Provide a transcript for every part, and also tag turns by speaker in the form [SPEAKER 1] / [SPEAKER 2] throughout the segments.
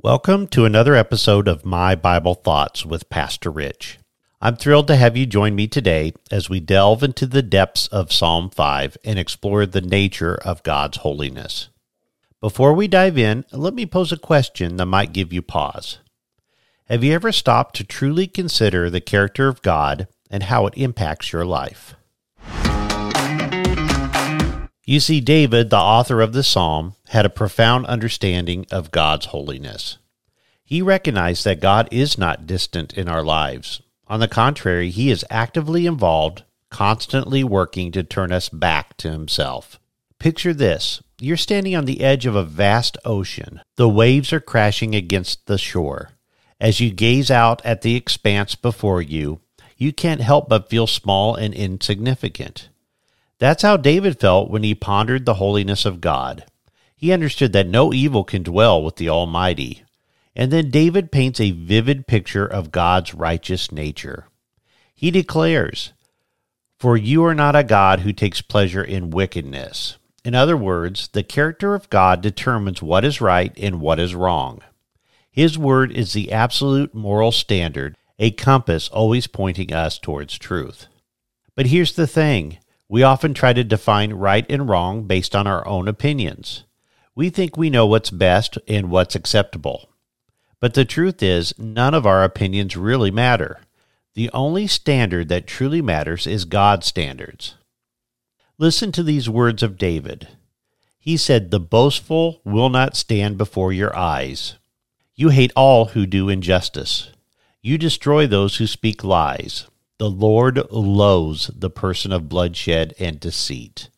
[SPEAKER 1] Welcome to another episode of My Bible Thoughts with Pastor Rich. I'm thrilled to have you join me today as we delve into the depths of Psalm 5 and explore the nature of God's holiness. Before we dive in, let me pose a question that might give you pause. Have you ever stopped to truly consider the character of God and how it impacts your life? You see, David, the author of the psalm, had a profound understanding of God's holiness. He recognized that God is not distant in our lives. On the contrary, he is actively involved, constantly working to turn us back to himself. Picture this you're standing on the edge of a vast ocean. The waves are crashing against the shore. As you gaze out at the expanse before you, you can't help but feel small and insignificant. That's how David felt when he pondered the holiness of God. He understood that no evil can dwell with the Almighty. And then David paints a vivid picture of God's righteous nature. He declares, For you are not a God who takes pleasure in wickedness. In other words, the character of God determines what is right and what is wrong. His word is the absolute moral standard, a compass always pointing us towards truth. But here's the thing we often try to define right and wrong based on our own opinions. We think we know what's best and what's acceptable. But the truth is, none of our opinions really matter. The only standard that truly matters is God's standards. Listen to these words of David. He said, The boastful will not stand before your eyes. You hate all who do injustice. You destroy those who speak lies. The Lord loathes the person of bloodshed and deceit.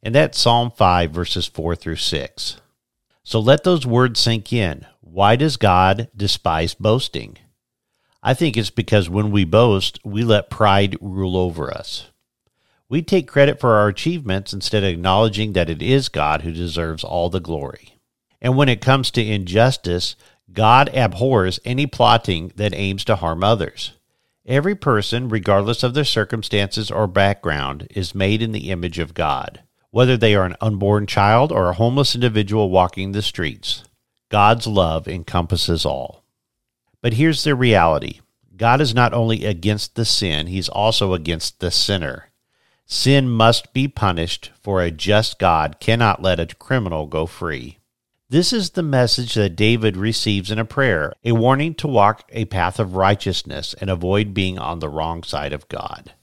[SPEAKER 1] And that's Psalm 5, verses 4 through 6. So let those words sink in. Why does God despise boasting? I think it's because when we boast, we let pride rule over us. We take credit for our achievements instead of acknowledging that it is God who deserves all the glory. And when it comes to injustice, God abhors any plotting that aims to harm others. Every person, regardless of their circumstances or background, is made in the image of God, whether they are an unborn child or a homeless individual walking the streets. God's love encompasses all. But here's the reality God is not only against the sin, He's also against the sinner. Sin must be punished, for a just God cannot let a criminal go free. This is the message that David receives in a prayer, a warning to walk a path of righteousness and avoid being on the wrong side of God.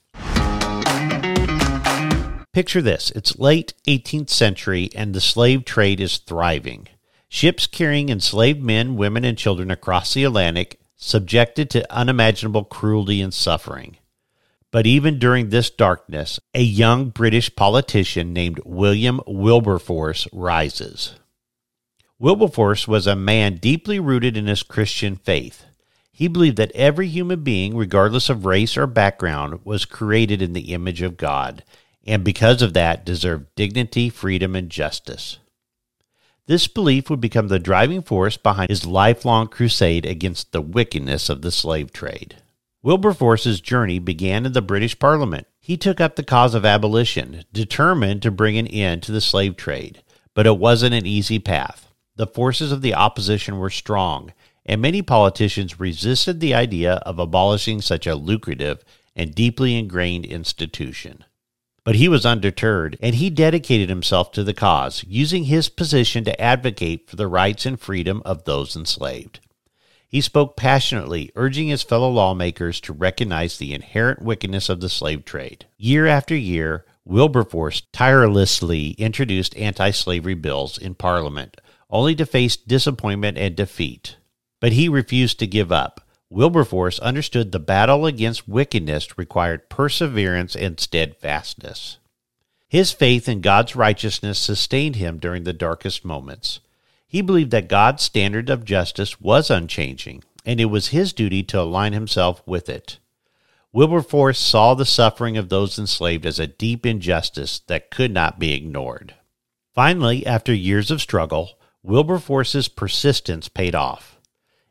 [SPEAKER 1] Picture this it's late 18th century and the slave trade is thriving. Ships carrying enslaved men, women, and children across the Atlantic, subjected to unimaginable cruelty and suffering. But even during this darkness, a young British politician named William Wilberforce rises. Wilberforce was a man deeply rooted in his Christian faith. He believed that every human being, regardless of race or background, was created in the image of God, and because of that deserved dignity, freedom, and justice. This belief would become the driving force behind his lifelong crusade against the wickedness of the slave trade. Wilberforce's journey began in the British Parliament. He took up the cause of abolition, determined to bring an end to the slave trade, but it wasn't an easy path. The forces of the opposition were strong, and many politicians resisted the idea of abolishing such a lucrative and deeply ingrained institution. But he was undeterred, and he dedicated himself to the cause, using his position to advocate for the rights and freedom of those enslaved. He spoke passionately, urging his fellow lawmakers to recognize the inherent wickedness of the slave trade. Year after year, Wilberforce tirelessly introduced anti slavery bills in Parliament, only to face disappointment and defeat. But he refused to give up. Wilberforce understood the battle against wickedness required perseverance and steadfastness. His faith in God's righteousness sustained him during the darkest moments. He believed that God's standard of justice was unchanging, and it was his duty to align himself with it. Wilberforce saw the suffering of those enslaved as a deep injustice that could not be ignored. Finally, after years of struggle, Wilberforce's persistence paid off.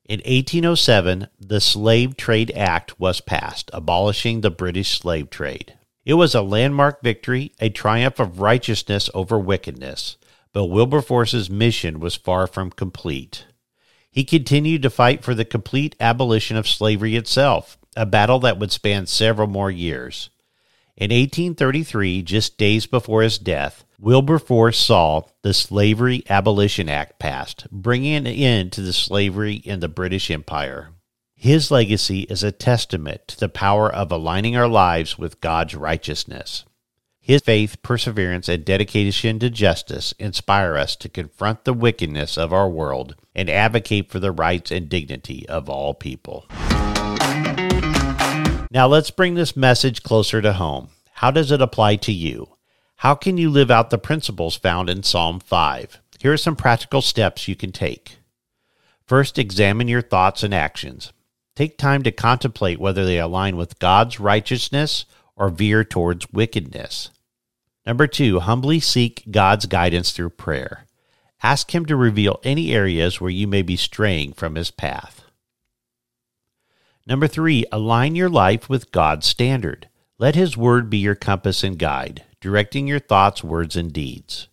[SPEAKER 1] In 1807, the Slave Trade Act was passed, abolishing the British slave trade. It was a landmark victory, a triumph of righteousness over wickedness, but Wilberforce's mission was far from complete. He continued to fight for the complete abolition of slavery itself, a battle that would span several more years. In 1833, just days before his death, Wilberforce saw the Slavery Abolition Act passed, bringing an end to the slavery in the British Empire. His legacy is a testament to the power of aligning our lives with God's righteousness. His faith, perseverance, and dedication to justice inspire us to confront the wickedness of our world and advocate for the rights and dignity of all people. Now let's bring this message closer to home. How does it apply to you? How can you live out the principles found in Psalm 5? Here are some practical steps you can take. First, examine your thoughts and actions. Take time to contemplate whether they align with God's righteousness or veer towards wickedness. Number two, humbly seek God's guidance through prayer. Ask Him to reveal any areas where you may be straying from His path. Number three, align your life with God's standard. Let His Word be your compass and guide, directing your thoughts, words, and deeds.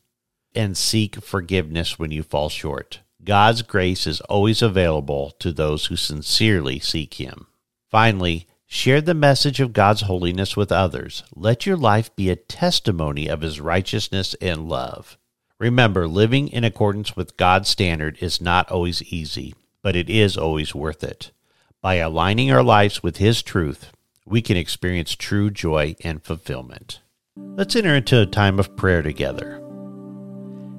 [SPEAKER 1] And seek forgiveness when you fall short. God's grace is always available to those who sincerely seek Him. Finally, share the message of God's holiness with others. Let your life be a testimony of His righteousness and love. Remember, living in accordance with God's standard is not always easy, but it is always worth it. By aligning our lives with His truth, we can experience true joy and fulfillment. Let's enter into a time of prayer together.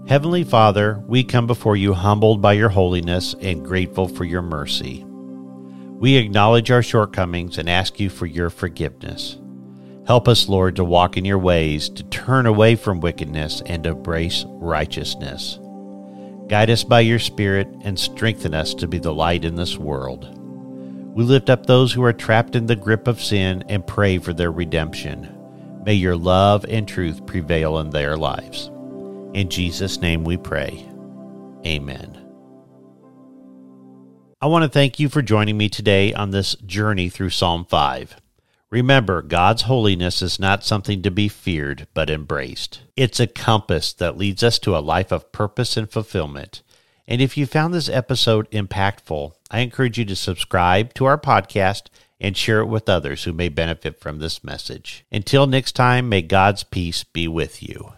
[SPEAKER 1] Heavenly Father, we come before you humbled by your holiness and grateful for your mercy. We acknowledge our shortcomings and ask you for your forgiveness. Help us, Lord, to walk in your ways, to turn away from wickedness and embrace righteousness. Guide us by your Spirit and strengthen us to be the light in this world. We lift up those who are trapped in the grip of sin and pray for their redemption. May your love and truth prevail in their lives. In Jesus' name we pray. Amen. I want to thank you for joining me today on this journey through Psalm 5. Remember, God's holiness is not something to be feared, but embraced. It's a compass that leads us to a life of purpose and fulfillment. And if you found this episode impactful, I encourage you to subscribe to our podcast and share it with others who may benefit from this message. Until next time, may God's peace be with you.